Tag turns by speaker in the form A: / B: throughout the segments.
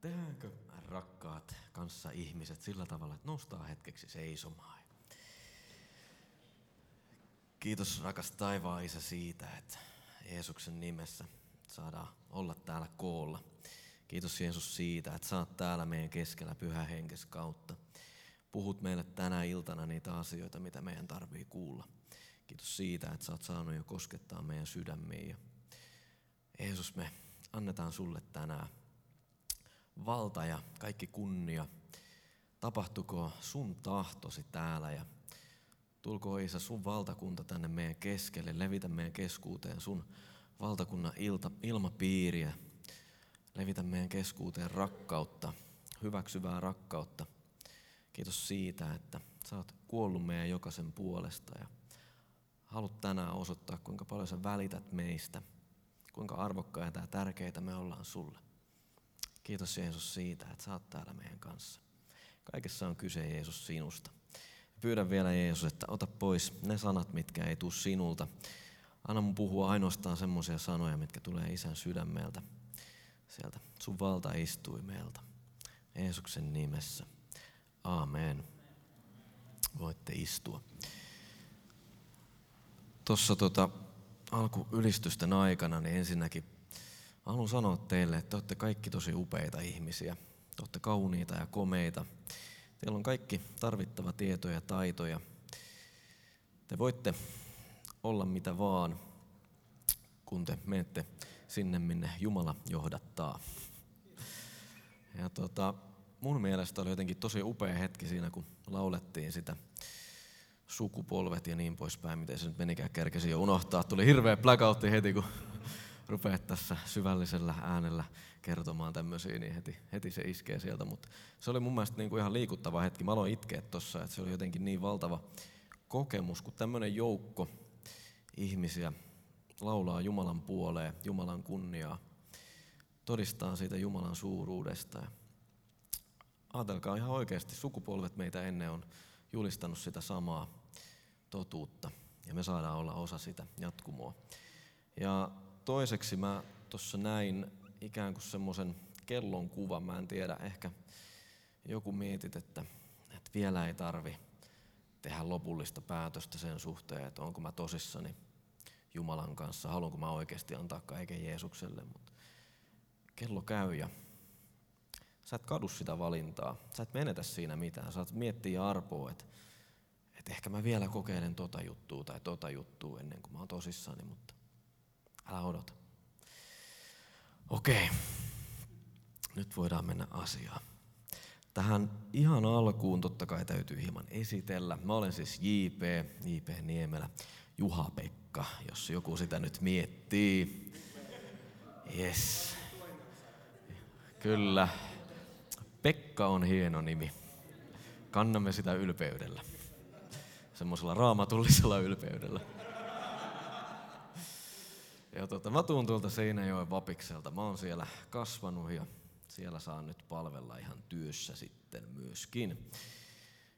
A: Tehdäänkö rakkaat kanssa ihmiset sillä tavalla, että noustaa hetkeksi seisomaan? Kiitos rakas taivaan Isä siitä, että Jeesuksen nimessä saadaan olla täällä koolla. Kiitos Jeesus siitä, että saat täällä meidän keskellä pyhä henkes kautta. Puhut meille tänä iltana niitä asioita, mitä meidän tarvii kuulla. Kiitos siitä, että sä oot saanut jo koskettaa meidän sydämiin. Jeesus, me annetaan sulle tänään valta ja kaikki kunnia. Tapahtuko sun tahtosi täällä ja tulko Isä sun valtakunta tänne meidän keskelle, levitä meidän keskuuteen sun valtakunnan ilta, ilmapiiriä, levitä meidän keskuuteen rakkautta, hyväksyvää rakkautta. Kiitos siitä, että sä oot kuollut meidän jokaisen puolesta ja haluat tänään osoittaa, kuinka paljon sä välität meistä, kuinka arvokkaita ja tärkeitä me ollaan sulle. Kiitos Jeesus siitä, että sä oot täällä meidän kanssa. Kaikessa on kyse Jeesus sinusta. Pyydän vielä Jeesus, että ota pois ne sanat, mitkä ei tule sinulta. Anna mun puhua ainoastaan semmoisia sanoja, mitkä tulee isän sydämeltä. Sieltä sun meiltä. Jeesuksen nimessä. Aamen. Voitte istua. Tuossa tota, alkuylistysten aikana niin ensinnäkin haluan sanoa teille, että te olette kaikki tosi upeita ihmisiä. Te olette kauniita ja komeita. Teillä on kaikki tarvittava tieto ja taitoja. Te voitte olla mitä vaan, kun te menette sinne, minne Jumala johdattaa. Ja tota, mun mielestä oli jotenkin tosi upea hetki siinä, kun laulettiin sitä sukupolvet ja niin poispäin, miten se nyt menikään kerkesi jo unohtaa. Tuli hirveä blackoutti heti, kun rupeat tässä syvällisellä äänellä kertomaan tämmöisiä, niin heti, heti se iskee sieltä. Mutta se oli mun mielestä niin kuin ihan liikuttava hetki. Mä aloin itkeä tuossa, että se oli jotenkin niin valtava kokemus, kun tämmöinen joukko ihmisiä laulaa Jumalan puoleen, Jumalan kunniaa, todistaa siitä Jumalan suuruudesta. Ja ajatelkaa ihan oikeasti, sukupolvet meitä ennen on julistanut sitä samaa totuutta ja me saadaan olla osa sitä jatkumoa. Ja toiseksi mä tuossa näin ikään kuin semmoisen kellon kuvan, mä en tiedä, ehkä joku mietit, että, että vielä ei tarvi tehdä lopullista päätöstä sen suhteen, että onko mä tosissani Jumalan kanssa, haluanko mä oikeasti antaa kaiken Jeesukselle, mutta kello käy ja sä et kadu sitä valintaa, sä et menetä siinä mitään, saat miettiä ja arpoa, että, että ehkä mä vielä kokeilen tota juttua tai tota juttua ennen kuin mä oon tosissani, mutta älä odota. Okei, nyt voidaan mennä asiaan. Tähän ihan alkuun totta kai täytyy hieman esitellä. Mä olen siis JP, JP Niemelä, Juha-Pekka, jos joku sitä nyt miettii. Yes. Kyllä. Pekka on hieno nimi. Kannamme sitä ylpeydellä. Semmoisella raamatullisella ylpeydellä. Ja tota, mä tuun tuolta Seinäjoen Vapikselta. Mä oon siellä kasvanut ja siellä saan nyt palvella ihan työssä sitten myöskin.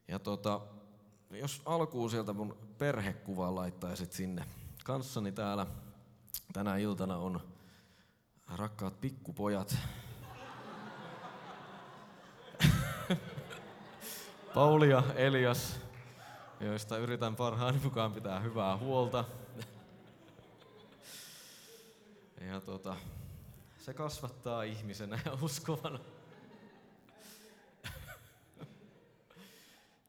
A: Ja tota, jos alkuun sieltä mun perhekuvaa laittaisit sinne. Kanssani täällä tänä iltana on rakkaat pikkupojat. Pauli ja Elias, joista yritän parhaani mukaan pitää hyvää huolta. Ja tota, se kasvattaa ihmisenä ja uskovana.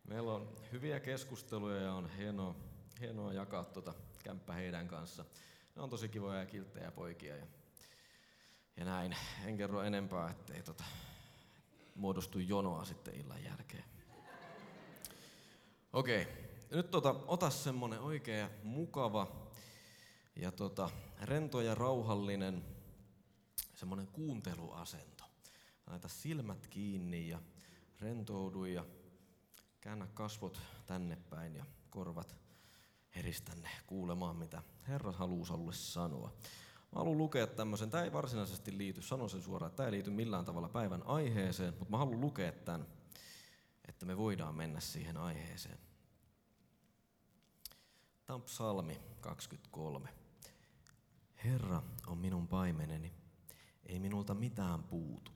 A: Meillä on hyviä keskusteluja ja on hienoa, hienoa jakaa tuota kämppä heidän kanssa. Ne on tosi kivoja ja kilttejä poikia ja, ja näin. En kerro enempää, ettei tota, muodostu jonoa sitten illan jälkeen. Okei, nyt tota, ota semmonen oikein mukava ja tota, rento ja rauhallinen semmoinen kuunteluasento. Laita silmät kiinni ja rentoudu ja käännä kasvot tänne päin ja korvat heristänne kuulemaan, mitä Herra haluaa sinulle sanoa. Mä haluan lukea tämmöisen, tämä ei varsinaisesti liity, sanon sen suoraan, tämä ei liity millään tavalla päivän aiheeseen, mutta mä haluan lukea tämän, että me voidaan mennä siihen aiheeseen. Tämä on psalmi 23. Herra on minun paimeneni, ei minulta mitään puutu.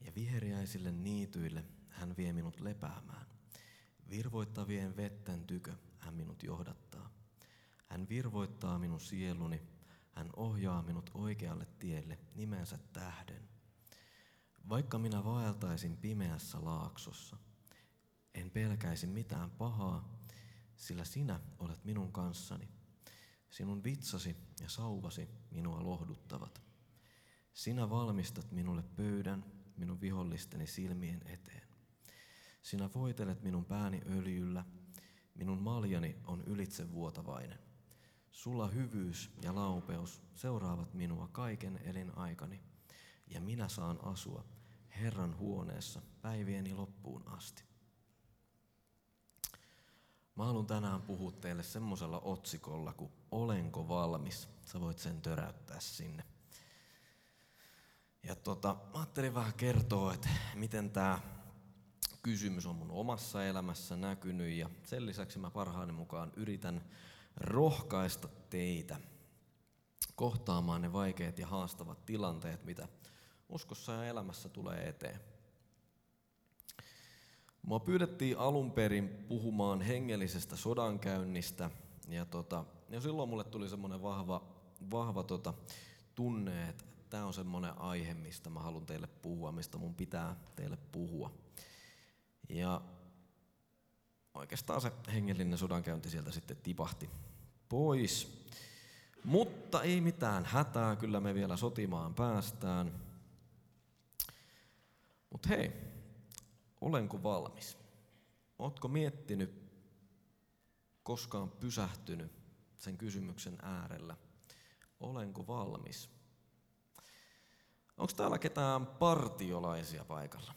A: Ja viheriäisille niityille hän vie minut lepäämään. Virvoittavien vetten tykö hän minut johdattaa. Hän virvoittaa minun sieluni, hän ohjaa minut oikealle tielle nimensä tähden. Vaikka minä vaeltaisin pimeässä laaksossa, en pelkäisi mitään pahaa, sillä sinä olet minun kanssani. Sinun vitsasi ja sauvasi minua lohduttavat. Sinä valmistat minulle pöydän minun vihollisteni silmien eteen. Sinä voitelet minun pääni öljyllä, minun maljani on ylitsevuotavainen. Sulla hyvyys ja laupeus seuraavat minua kaiken elinaikani, ja minä saan asua Herran huoneessa päivieni loppuun asti. Mä haluan tänään puhua teille semmoisella otsikolla kuin Olenko valmis? Sä voit sen töräyttää sinne. Ja tota, mä ajattelin vähän kertoa, että miten tämä kysymys on mun omassa elämässä näkynyt ja sen lisäksi mä parhaani mukaan yritän rohkaista teitä kohtaamaan ne vaikeat ja haastavat tilanteet, mitä uskossa ja elämässä tulee eteen. Mua pyydettiin alun perin puhumaan hengellisestä sodankäynnistä ja, tota, ja silloin mulle tuli semmoinen vahva, vahva tota, tunne, että tämä on semmoinen aihe, mistä mä haluan teille puhua, mistä mun pitää teille puhua. Ja oikeastaan se hengellinen sodankäynti sieltä sitten tipahti pois. Mutta ei mitään hätää, kyllä me vielä sotimaan päästään. Mutta hei, olenko valmis? Ootko miettinyt, koskaan pysähtynyt sen kysymyksen äärellä? Olenko valmis? Onko täällä ketään partiolaisia paikalla?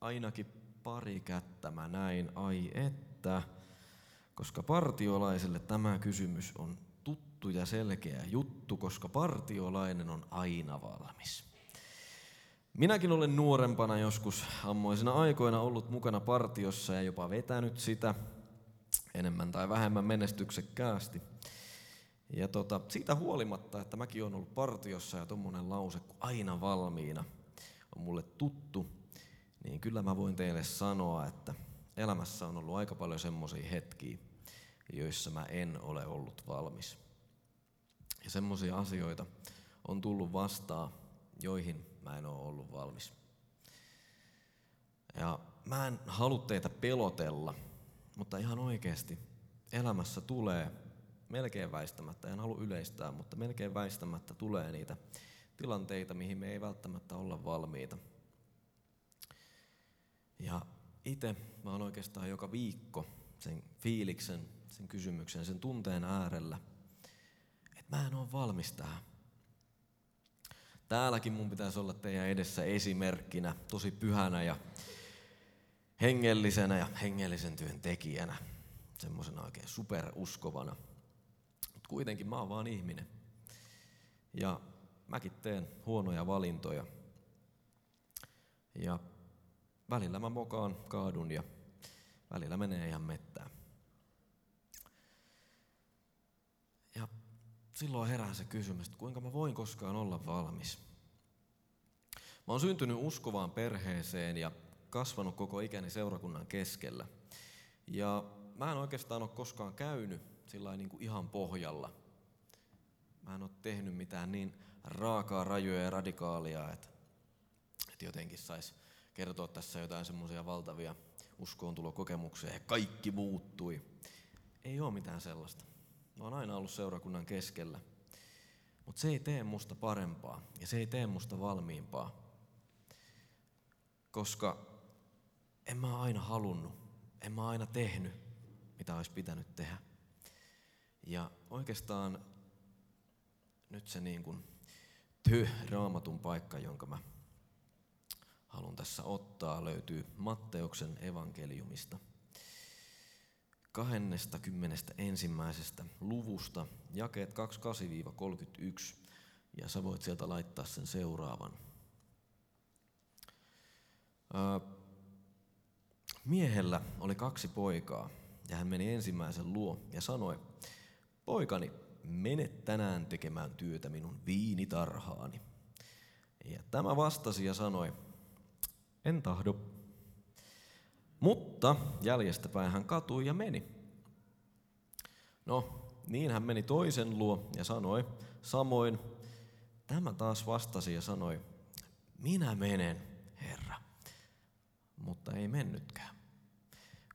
A: Ainakin pari kättä mä näin, ai että. Koska partiolaiselle tämä kysymys on tuttu ja selkeä juttu, koska partiolainen on aina valmis. Minäkin olen nuorempana joskus ammoisina aikoina ollut mukana partiossa ja jopa vetänyt sitä enemmän tai vähemmän menestyksekkäästi. Ja tota, siitä huolimatta, että mäkin olen ollut partiossa ja tuommoinen lause kuin aina valmiina on mulle tuttu, niin kyllä mä voin teille sanoa, että elämässä on ollut aika paljon semmoisia hetkiä, joissa mä en ole ollut valmis. Ja semmoisia asioita on tullut vastaan, joihin mä en ole ollut valmis. Ja mä en halua teitä pelotella, mutta ihan oikeasti elämässä tulee melkein väistämättä, en halua yleistää, mutta melkein väistämättä tulee niitä tilanteita, mihin me ei välttämättä olla valmiita. Ja itse mä oon oikeastaan joka viikko sen fiiliksen, sen kysymyksen, sen tunteen äärellä, että mä en ole valmis tähän. Täälläkin mun pitäisi olla teidän edessä esimerkkinä, tosi pyhänä ja hengellisenä ja hengellisen työn tekijänä, semmoisena oikein superuskovana. Mutta kuitenkin mä oon vaan ihminen. Ja mäkin teen huonoja valintoja. Ja välillä mä mokaan, kaadun ja välillä menee ihan mettään. Ja silloin herää se kysymys, että kuinka mä voin koskaan olla valmis. Mä oon syntynyt uskovaan perheeseen ja kasvanut koko ikäni seurakunnan keskellä. Ja mä en oikeastaan ole koskaan käynyt sillä niin kuin ihan pohjalla. Mä en ole tehnyt mitään niin raakaa, rajoja ja radikaalia, että, että jotenkin saisi kertoa tässä jotain semmoisia valtavia uskoon tulokokemuksia ja kaikki muuttui. Ei ole mitään sellaista. Mä oon aina ollut seurakunnan keskellä. Mutta se ei tee musta parempaa ja se ei tee musta valmiimpaa. Koska en mä aina halunnut, en mä aina tehnyt, mitä olisi pitänyt tehdä. Ja oikeastaan nyt se niin kuin työ raamatun paikka, jonka mä haluan tässä ottaa, löytyy Matteuksen evankeliumista. 20 ensimmäisestä luvusta, jakeet 28-31, ja sä voit sieltä laittaa sen seuraavan. Miehellä oli kaksi poikaa, ja hän meni ensimmäisen luo ja sanoi, poikani, mene tänään tekemään työtä minun viinitarhaani. Ja tämä vastasi ja sanoi, En tahdo. Mutta jäljestäpäin hän katui ja meni. No, niin hän meni toisen luo ja sanoi, samoin, tämä taas vastasi ja sanoi, minä menen, Herra, mutta ei mennytkään.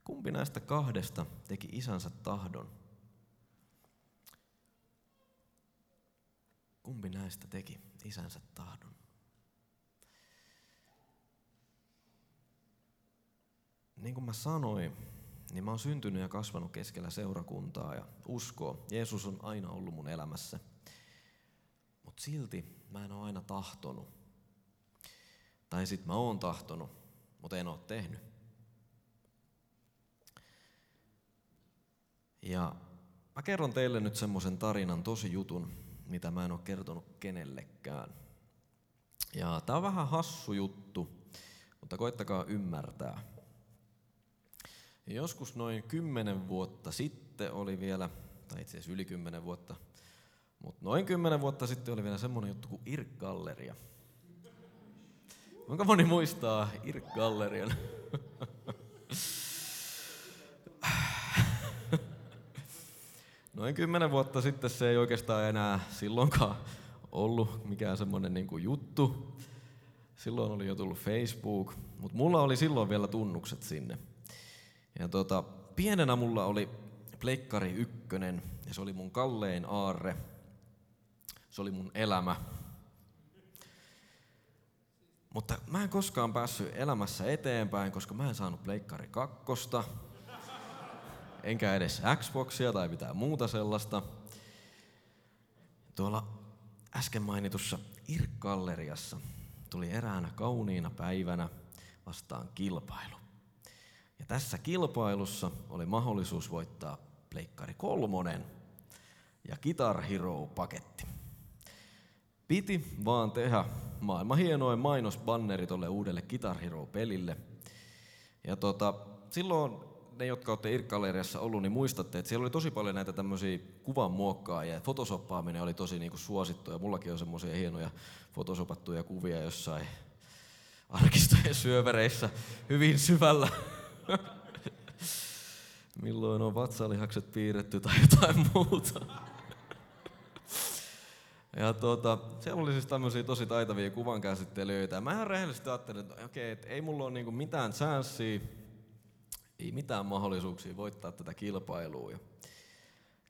A: Kumpi näistä kahdesta teki isänsä tahdon? Kumpi näistä teki isänsä tahdon? Niin kuin mä sanoin, niin mä oon syntynyt ja kasvanut keskellä seurakuntaa ja uskoa. Jeesus on aina ollut mun elämässä. Mutta silti mä en ole aina tahtonut. Tai sit mä oon tahtonut, mutta en oo tehnyt. Ja mä kerron teille nyt semmoisen tarinan, tosi jutun, mitä mä en ole kertonut kenellekään. Ja tää on vähän hassu juttu, mutta koittakaa ymmärtää. Joskus noin kymmenen vuotta sitten oli vielä, tai itse asiassa yli kymmenen vuotta, mutta noin kymmenen vuotta sitten oli vielä semmoinen juttu kuin IRK-galleria. Onko moni muistaa IRK-gallerian? Noin kymmenen vuotta sitten se ei oikeastaan enää silloinkaan ollut mikään semmoinen niin juttu. Silloin oli jo tullut Facebook, mutta mulla oli silloin vielä tunnukset sinne. Ja tota, pienenä mulla oli Pleikkari ykkönen, ja se oli mun kallein aarre. Se oli mun elämä. Mutta mä en koskaan päässyt elämässä eteenpäin, koska mä en saanut Pleikkari kakkosta, enkä edes Xboxia tai mitään muuta sellaista. Tuolla äsken mainitussa IRK-galleriassa tuli eräänä kauniina päivänä vastaan kilpailu. Ja tässä kilpailussa oli mahdollisuus voittaa Pleikkari kolmonen ja Guitar Hero-paketti. Piti vaan tehdä maailman hienoin mainosbanneri tuolle uudelle Guitar Hero-pelille. Ja tota, silloin ne, jotka olette Irk-galleriassa ollut, niin muistatte, että siellä oli tosi paljon näitä tämmöisiä kuvan muokkaajia. Photosoppaaminen oli tosi niinku suosittu ja mullakin on semmoisia hienoja fotosopattuja kuvia jossain arkistojen syövereissä hyvin syvällä Milloin on vatsalihakset piirretty tai jotain muuta. Ja tuota, siellä oli siis tämmöisiä tosi taitavia kuvankäsittelijöitä. Mä ihan rehellisesti ajattelin, että okei, että ei mulla ole niinku mitään chanssiä, ei mitään mahdollisuuksia voittaa tätä kilpailua. Ja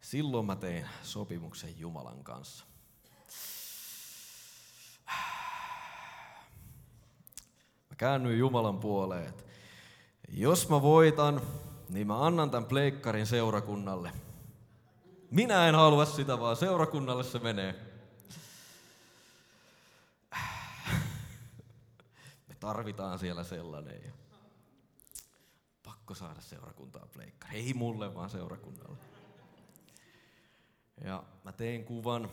A: silloin mä tein sopimuksen Jumalan kanssa. Mä käännyin Jumalan puoleen, että jos mä voitan, niin mä annan tämän pleikkarin seurakunnalle. Minä en halua sitä, vaan seurakunnalle se menee. Me tarvitaan siellä sellainen. Pakko saada seurakuntaa pleikkari. Ei mulle, vaan seurakunnalle. Ja mä tein kuvan,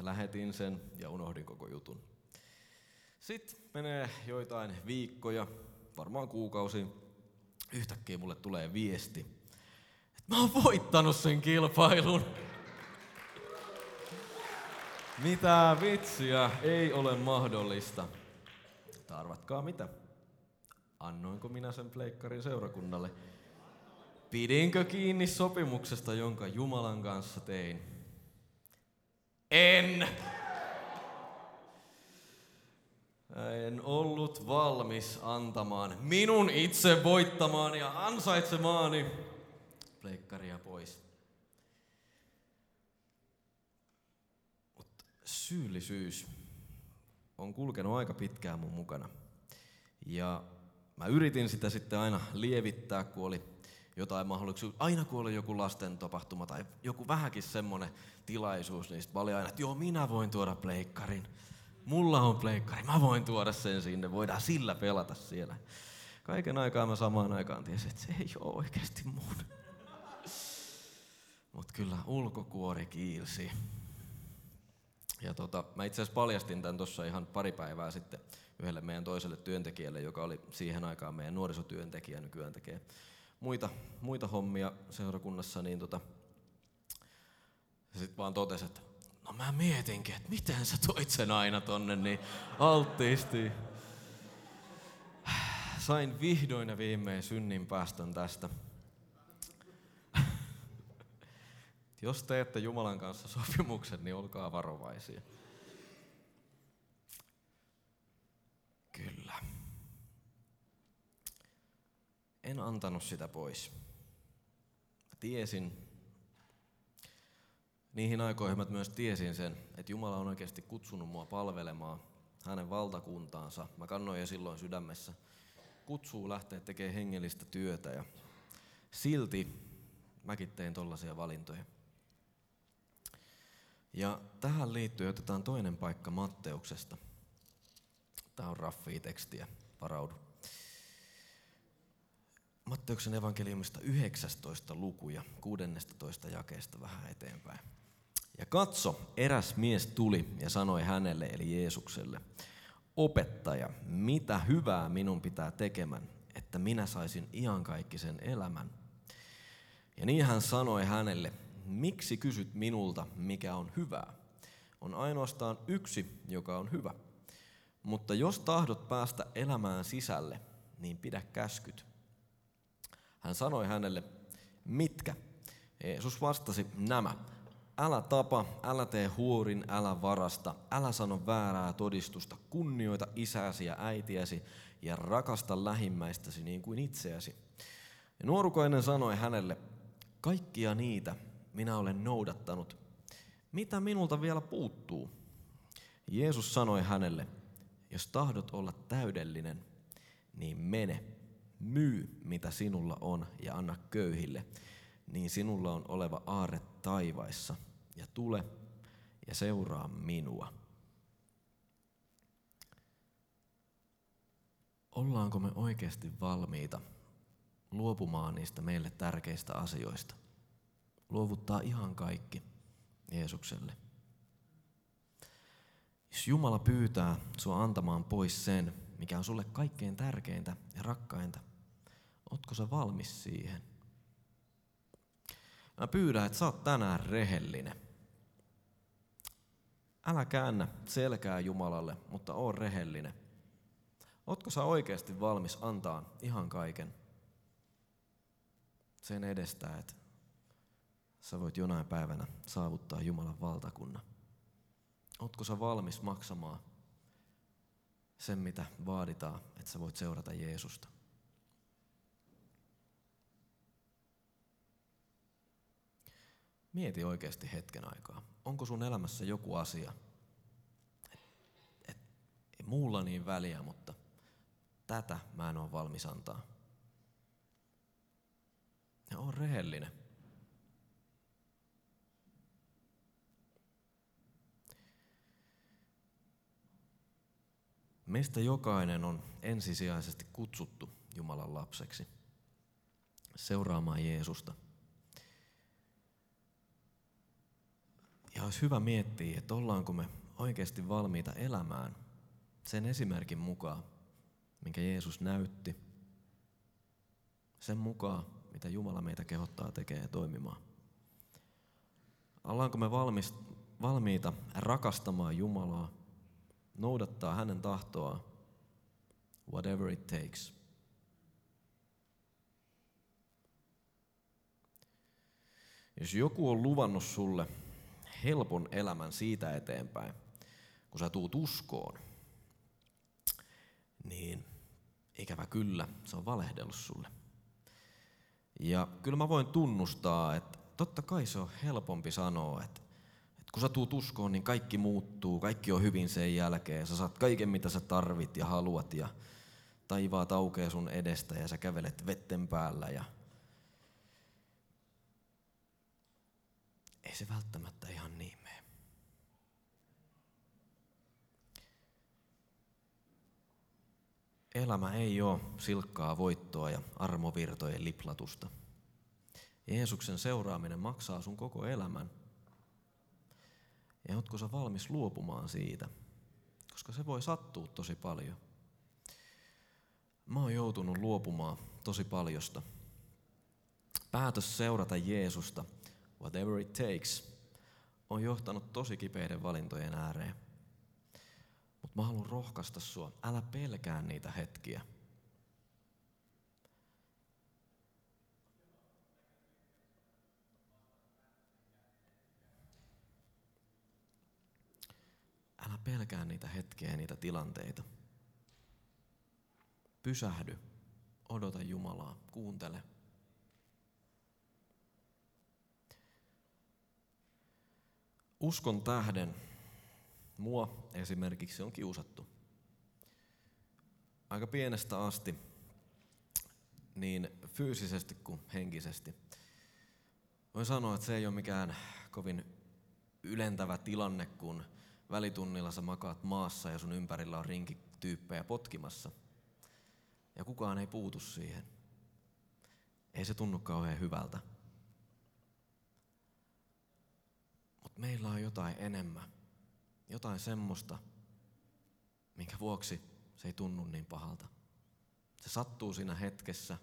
A: lähetin sen ja unohdin koko jutun. Sitten menee joitain viikkoja, varmaan kuukausi, yhtäkkiä mulle tulee viesti, että mä oon voittanut sen kilpailun. Mitä vitsiä, ei ole mahdollista. Tarvatkaa mitä. Annoinko minä sen pleikkarin seurakunnalle? Pidinkö kiinni sopimuksesta, jonka Jumalan kanssa tein? En! En ollut valmis antamaan minun itse voittamaani ja ansaitsemaani pleikkaria pois. Mutta syyllisyys on kulkenut aika pitkään mun mukana. Ja mä yritin sitä sitten aina lievittää, kun oli jotain mahdollisuuksia. Aina kun oli joku lasten tapahtuma tai joku vähänkin semmoinen tilaisuus, niin sitten oli aina, että joo, minä voin tuoda pleikkarin mulla on pleikkari, mä voin tuoda sen sinne, voidaan sillä pelata siellä. Kaiken aikaa mä samaan aikaan tiesin, että se ei ole oikeasti mun. Mutta kyllä ulkokuori kiilsi. Ja tota, mä itse asiassa paljastin tämän tuossa ihan pari päivää sitten yhdelle meidän toiselle työntekijälle, joka oli siihen aikaan meidän nuorisotyöntekijä, nykyään tekee muita, muita hommia seurakunnassa, niin tota, sitten vaan totesi, että No mä mietinkin, että miten sä toit sen aina tonne niin alttiisti. sain vihdoin ja viimein synnin päästön tästä. Jos teette Jumalan kanssa sopimukset, niin olkaa varovaisia. Kyllä. En antanut sitä pois. Tiesin, niihin aikoihin mä myös tiesin sen, että Jumala on oikeasti kutsunut mua palvelemaan hänen valtakuntaansa. Mä kannoin jo silloin sydämessä kutsuu lähteä tekemään hengellistä työtä ja silti mäkin tein tollaisia valintoja. Ja tähän liittyy otetaan toinen paikka Matteuksesta. Tämä on raffia tekstiä, varaudu. Matteuksen evankeliumista 19 lukuja, 16 jakeesta vähän eteenpäin. Ja katso, eräs mies tuli ja sanoi hänelle, eli Jeesukselle, opettaja, mitä hyvää minun pitää tekemään, että minä saisin iankaikkisen elämän? Ja niin hän sanoi hänelle, miksi kysyt minulta, mikä on hyvää? On ainoastaan yksi, joka on hyvä. Mutta jos tahdot päästä elämään sisälle, niin pidä käskyt. Hän sanoi hänelle, mitkä? Jeesus vastasi, nämä. Älä tapa, älä tee huorin, älä varasta, älä sano väärää todistusta, kunnioita isäsi ja äitiäsi ja rakasta lähimmäistäsi niin kuin itseäsi. Ja nuorukoinen sanoi hänelle, kaikkia niitä minä olen noudattanut. Mitä minulta vielä puuttuu? Jeesus sanoi hänelle, jos tahdot olla täydellinen, niin mene, myy mitä sinulla on ja anna köyhille, niin sinulla on oleva aare taivaissa, ja tule ja seuraa minua. Ollaanko me oikeasti valmiita luopumaan niistä meille tärkeistä asioista? Luovuttaa ihan kaikki Jeesukselle. Jos Jumala pyytää sua antamaan pois sen, mikä on sulle kaikkein tärkeintä ja rakkainta, ootko sä valmis siihen? Mä pyydän, että sä oot tänään rehellinen. Älä käännä selkää Jumalalle, mutta oo rehellinen. Ootko sä oikeasti valmis antaa ihan kaiken sen edestä, että sä voit jonain päivänä saavuttaa Jumalan valtakunnan? Ootko sä valmis maksamaan sen, mitä vaaditaan, että sä voit seurata Jeesusta? Mieti oikeasti hetken aikaa. Onko sun elämässä joku asia, et, et, ei muulla niin väliä, mutta tätä mä en ole valmis antaa. Ja on rehellinen. Meistä jokainen on ensisijaisesti kutsuttu Jumalan lapseksi seuraamaan Jeesusta – Ja olisi hyvä miettiä, että ollaanko me oikeasti valmiita elämään sen esimerkin mukaan, minkä Jeesus näytti, sen mukaan, mitä Jumala meitä kehottaa tekemään ja toimimaan. Ollaanko me valmis, valmiita rakastamaan Jumalaa, noudattaa hänen tahtoa, whatever it takes. Jos joku on luvannut sulle helpon elämän siitä eteenpäin, kun sä tuut uskoon, niin ikävä kyllä, se on valehdellut sulle. Ja kyllä mä voin tunnustaa, että totta kai se on helpompi sanoa, että, että kun sä tuut uskoon, niin kaikki muuttuu, kaikki on hyvin sen jälkeen. Sä saat kaiken, mitä sä tarvit ja haluat ja taivaat aukeaa sun edestä ja sä kävelet vetten päällä ja ei se välttämättä ihan niin mene. Elämä ei ole silkkaa voittoa ja armovirtojen liplatusta. Jeesuksen seuraaminen maksaa sun koko elämän. Ja ootko sä valmis luopumaan siitä? Koska se voi sattua tosi paljon. Mä oon joutunut luopumaan tosi paljosta. Päätös seurata Jeesusta – whatever it takes, on johtanut tosi kipeiden valintojen ääreen. Mutta mä haluan rohkaista sua, älä pelkää niitä hetkiä. Älä pelkää niitä hetkiä ja niitä tilanteita. Pysähdy, odota Jumalaa, kuuntele, Uskon tähden mua esimerkiksi on kiusattu. Aika pienestä asti, niin fyysisesti kuin henkisesti. Voin sanoa, että se ei ole mikään kovin ylentävä tilanne, kun välitunnilla sä makaat maassa ja sun ympärillä on rinkityyppejä potkimassa. Ja kukaan ei puutu siihen. Ei se tunnu kauhean hyvältä. Mutta meillä on jotain enemmän. Jotain semmoista, minkä vuoksi se ei tunnu niin pahalta. Se sattuu siinä hetkessä.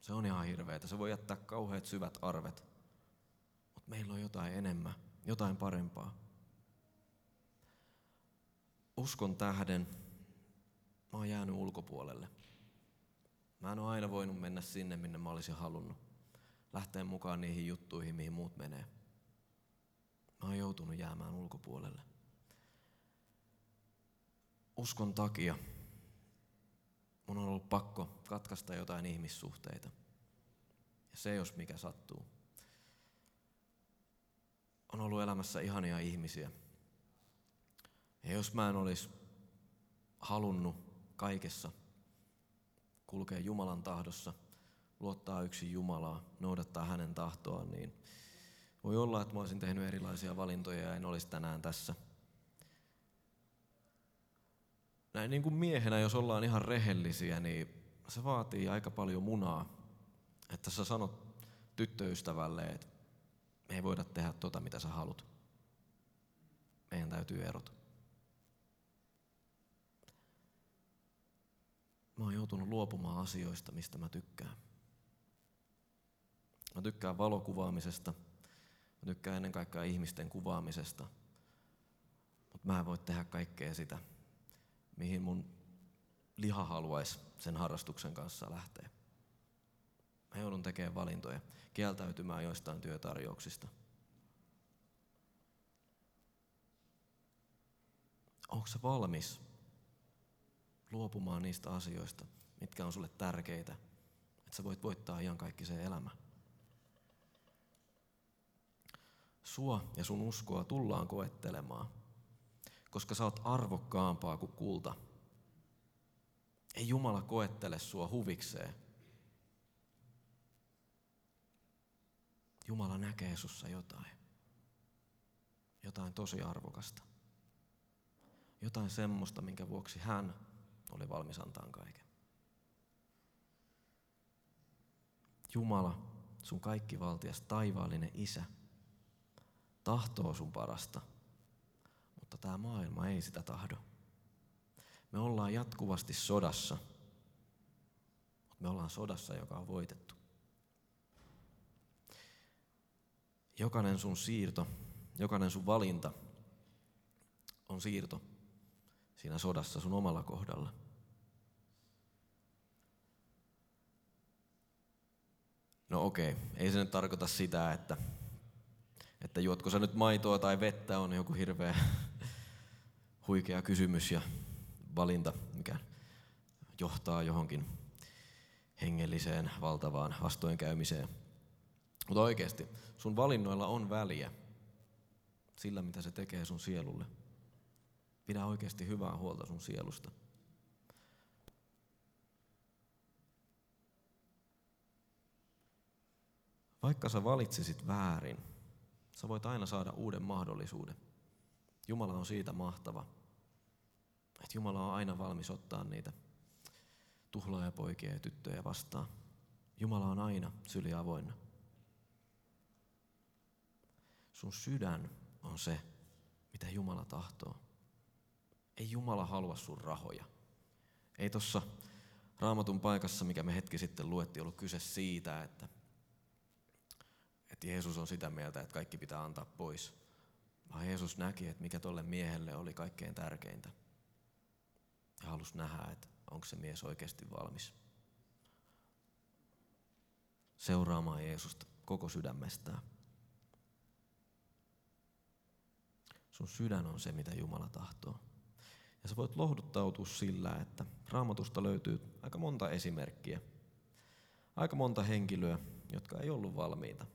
A: Se on ihan hirveetä. Se voi jättää kauheat syvät arvet. Mutta meillä on jotain enemmän, jotain parempaa. Uskon tähden mä oon jäänyt ulkopuolelle. Mä en ole aina voinut mennä sinne, minne mä olisin halunnut. Lähteä mukaan niihin juttuihin, mihin muut menee. Mä oon joutunut jäämään ulkopuolelle. Uskon takia mun on ollut pakko katkaista jotain ihmissuhteita. Ja se jos mikä sattuu. On ollut elämässä ihania ihmisiä. Ja jos mä en olisi halunnut kaikessa kulkea Jumalan tahdossa, luottaa yksin Jumalaa, noudattaa hänen tahtoaan, niin voi olla, että mä olisin tehnyt erilaisia valintoja ja en olisi tänään tässä. Näin niin kuin miehenä, jos ollaan ihan rehellisiä, niin se vaatii aika paljon munaa, että sä sanot tyttöystävälle, että me ei voida tehdä tota, mitä sä haluat. Meidän täytyy erota. Mä oon joutunut luopumaan asioista, mistä mä tykkään. Mä tykkään valokuvaamisesta. Mä tykkään ennen kaikkea ihmisten kuvaamisesta. Mutta mä en voi tehdä kaikkea sitä, mihin mun liha haluaisi sen harrastuksen kanssa lähteä. Mä joudun tekemään valintoja, kieltäytymään joistain työtarjouksista. Onko se valmis luopumaan niistä asioista, mitkä on sulle tärkeitä, että sä voit voittaa ihan kaikki se elämä. Sua ja sun uskoa tullaan koettelemaan, koska sä oot arvokkaampaa kuin kulta. Ei Jumala koettele sua huvikseen. Jumala näkee sussa jotain. Jotain tosi arvokasta. Jotain semmoista, minkä vuoksi hän oli valmis antaa kaiken. Jumala, sun kaikkivaltias taivaallinen isä, tahtoo sun parasta, mutta tämä maailma ei sitä tahdo. Me ollaan jatkuvasti sodassa, mutta me ollaan sodassa, joka on voitettu. Jokainen sun siirto, jokainen sun valinta on siirto siinä sodassa sun omalla kohdalla. No okei, ei se nyt tarkoita sitä, että, että juotko sä nyt maitoa tai vettä on joku hirveä huikea kysymys ja valinta, mikä johtaa johonkin hengelliseen valtavaan vastoinkäymiseen. Mutta oikeasti, sun valinnoilla on väliä sillä, mitä se tekee sun sielulle. Pidä oikeasti hyvää huolta sun sielusta. Vaikka sä valitsisit väärin, sä voit aina saada uuden mahdollisuuden. Jumala on siitä mahtava, että Jumala on aina valmis ottaa niitä tuhlaajapoikia ja tyttöjä vastaan. Jumala on aina syli avoinna. Sun sydän on se, mitä Jumala tahtoo. Ei Jumala halua sun rahoja. Ei tuossa raamatun paikassa, mikä me hetki sitten luettiin, ollut kyse siitä, että että Jeesus on sitä mieltä, että kaikki pitää antaa pois. Vaan Jeesus näki, että mikä tolle miehelle oli kaikkein tärkeintä. Ja halusi nähdä, että onko se mies oikeasti valmis seuraamaan Jeesusta koko sydämestään. Sun sydän on se, mitä Jumala tahtoo. Ja sä voit lohduttautua sillä, että raamatusta löytyy aika monta esimerkkiä. Aika monta henkilöä, jotka ei ollut valmiita.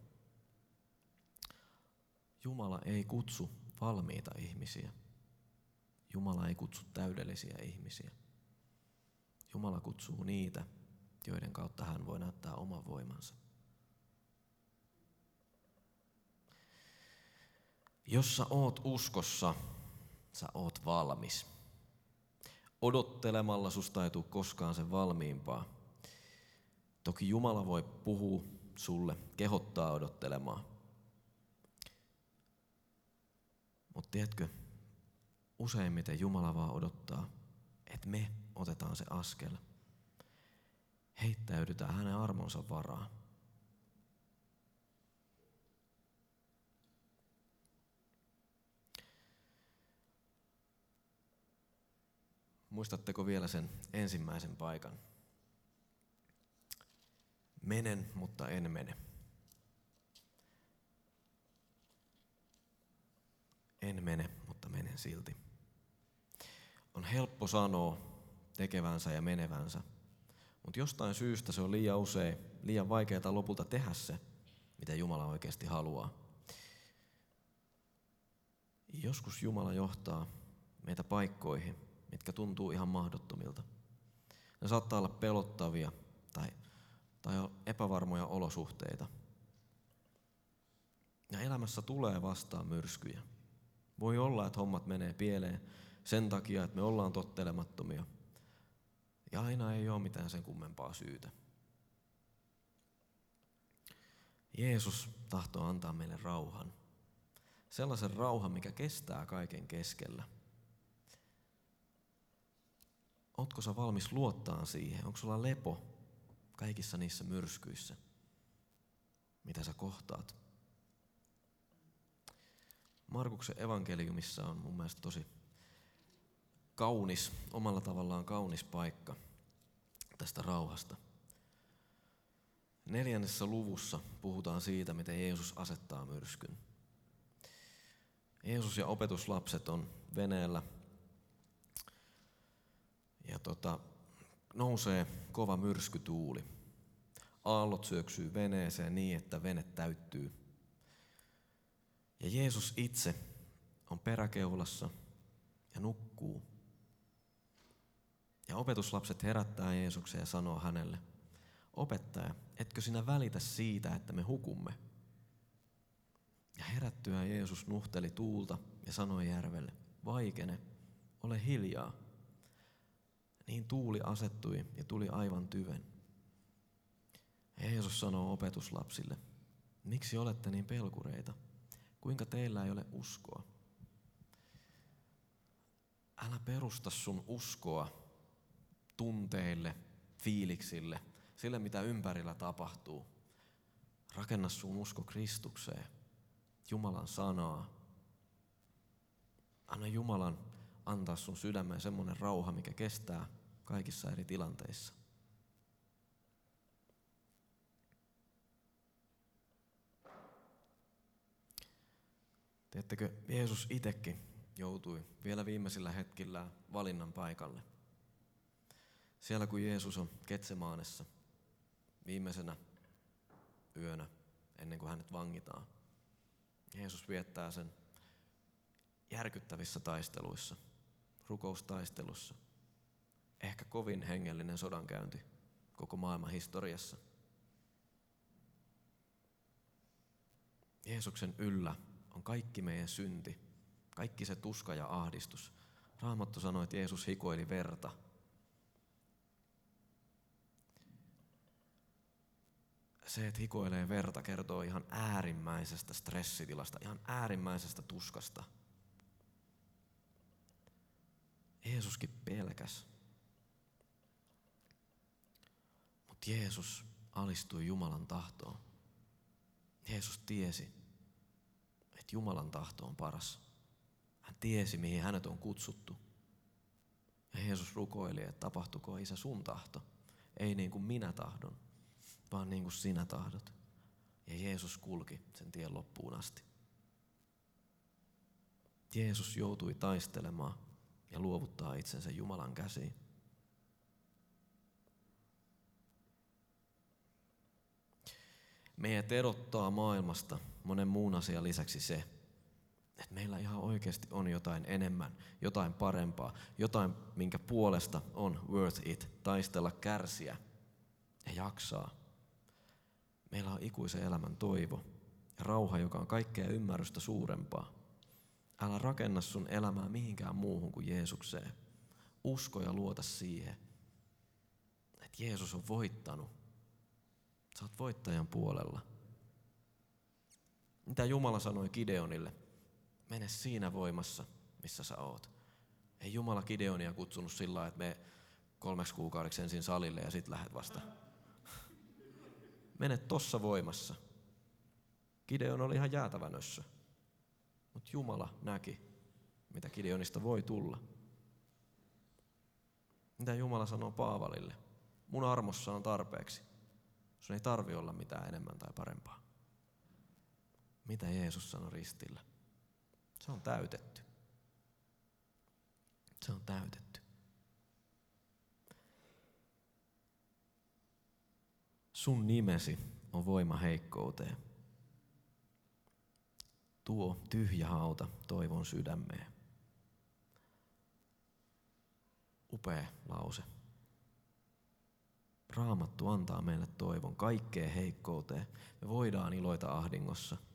A: Jumala ei kutsu valmiita ihmisiä. Jumala ei kutsu täydellisiä ihmisiä. Jumala kutsuu niitä, joiden kautta hän voi näyttää oman voimansa. Jos sä oot uskossa, sä oot valmis. Odottelemalla susta ei tule koskaan sen valmiimpaa. Toki Jumala voi puhua sulle, kehottaa odottelemaan. Mutta tiedätkö, useimmiten Jumala vaan odottaa, että me otetaan se askel. Heittäydytään hänen armonsa varaan. Muistatteko vielä sen ensimmäisen paikan? Menen, mutta en mene. En mene, mutta menen silti. On helppo sanoa tekevänsä ja menevänsä, mutta jostain syystä se on liian usein, liian vaikeaa lopulta tehdä se, mitä Jumala oikeasti haluaa. Joskus Jumala johtaa meitä paikkoihin, mitkä tuntuu ihan mahdottomilta. Ne saattaa olla pelottavia tai, tai epävarmoja olosuhteita. Ja elämässä tulee vastaan myrskyjä. Voi olla, että hommat menee pieleen sen takia, että me ollaan tottelemattomia. Ja aina ei ole mitään sen kummempaa syytä. Jeesus tahtoo antaa meille rauhan. Sellaisen rauhan, mikä kestää kaiken keskellä. Ootko sä valmis luottaa siihen? Onko sulla lepo kaikissa niissä myrskyissä, mitä sä kohtaat? Markuksen evankeliumissa on mun mielestä tosi kaunis, omalla tavallaan kaunis paikka tästä rauhasta. Neljännessä luvussa puhutaan siitä, miten Jeesus asettaa myrskyn. Jeesus ja opetuslapset on veneellä ja tota, nousee kova myrskytuuli. Aallot syöksyy veneeseen niin, että vene täyttyy. Ja Jeesus itse on peräkeulassa ja nukkuu. Ja opetuslapset herättää Jeesuksen ja sanoo hänelle, opettaja, etkö sinä välitä siitä, että me hukumme? Ja herättyä Jeesus nuhteli tuulta ja sanoi järvelle, vaikene, ole hiljaa. Niin tuuli asettui ja tuli aivan tyven. Jeesus sanoo opetuslapsille, miksi olette niin pelkureita? Kuinka teillä ei ole uskoa? Älä perusta sun uskoa tunteille, fiiliksille, sille mitä ympärillä tapahtuu. Rakenna sun usko Kristukseen, Jumalan sanaa. Anna Jumalan antaa sun sydämeen semmoinen rauha, mikä kestää kaikissa eri tilanteissa. Teettekö, Jeesus itsekin joutui vielä viimeisillä hetkillä valinnan paikalle. Siellä kun Jeesus on Ketsemaanessa viimeisenä yönä ennen kuin hänet vangitaan, Jeesus viettää sen järkyttävissä taisteluissa, rukoustaistelussa. Ehkä kovin hengellinen sodankäynti koko maailman historiassa. Jeesuksen yllä on kaikki meidän synti, kaikki se tuska ja ahdistus. Raamattu sanoi, että Jeesus hikoili verta. Se, että hikoilee verta, kertoo ihan äärimmäisestä stressitilasta, ihan äärimmäisestä tuskasta. Jeesuskin pelkäs. Mutta Jeesus alistui Jumalan tahtoon. Jeesus tiesi, että Jumalan tahto on paras. Hän tiesi, mihin hänet on kutsuttu. Ja Jeesus rukoili, että tapahtuko Isä sun tahto. Ei niin kuin minä tahdon, vaan niin kuin sinä tahdot. Ja Jeesus kulki sen tien loppuun asti. Jeesus joutui taistelemaan ja luovuttaa itsensä Jumalan käsiin. Meidät erottaa maailmasta monen muun asian lisäksi se, että meillä ihan oikeasti on jotain enemmän, jotain parempaa, jotain, minkä puolesta on worth it, taistella, kärsiä ja jaksaa. Meillä on ikuisen elämän toivo ja rauha, joka on kaikkea ymmärrystä suurempaa. Älä rakenna sun elämää mihinkään muuhun kuin Jeesukseen. Usko ja luota siihen, että Jeesus on voittanut. Sä oot voittajan puolella. Mitä Jumala sanoi Gideonille? Mene siinä voimassa, missä sä oot. Ei Jumala Gideonia kutsunut sillä että me kolmeksi kuukaudeksi ensin salille ja sitten lähdet vasta. Mene tossa voimassa. Gideon oli ihan jäätävä nössö. Mutta Jumala näki, mitä Gideonista voi tulla. Mitä Jumala sanoo Paavalille? Mun armossa on tarpeeksi. Sun ei tarvi olla mitään enemmän tai parempaa. Mitä Jeesus sanoi ristillä? Se on täytetty. Se on täytetty. Sun nimesi on voima heikkouteen. Tuo tyhjä hauta toivon sydämeen. Upea lause. Raamattu antaa meille toivon kaikkeen heikkouteen. Me voidaan iloita ahdingossa –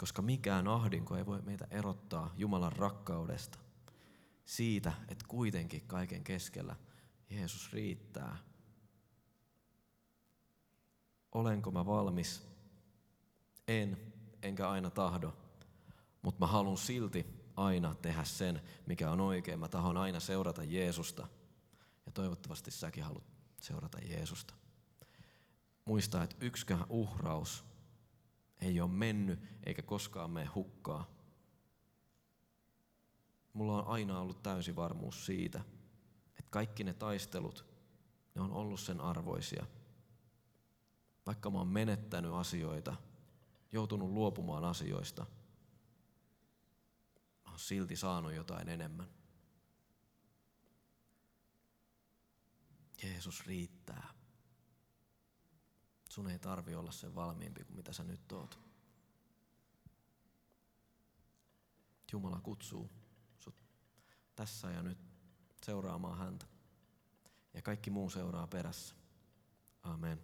A: koska mikään ahdinko ei voi meitä erottaa Jumalan rakkaudesta. Siitä, että kuitenkin kaiken keskellä Jeesus riittää. Olenko mä valmis? En, enkä aina tahdo, mutta mä haluan silti aina tehdä sen, mikä on oikein. Mä tahon aina seurata Jeesusta. Ja toivottavasti säkin haluat seurata Jeesusta. Muista, että yksikään uhraus ei ole mennyt eikä koskaan mene hukkaa. Mulla on aina ollut täysi varmuus siitä, että kaikki ne taistelut, ne on ollut sen arvoisia. Vaikka mä oon menettänyt asioita, joutunut luopumaan asioista, mä oon silti saanut jotain enemmän. Jeesus riittää. Sun ei tarvi olla sen valmiimpi kuin mitä sä nyt oot. Jumala kutsuu sut tässä ja nyt seuraamaan häntä. Ja kaikki muu seuraa perässä. Amen.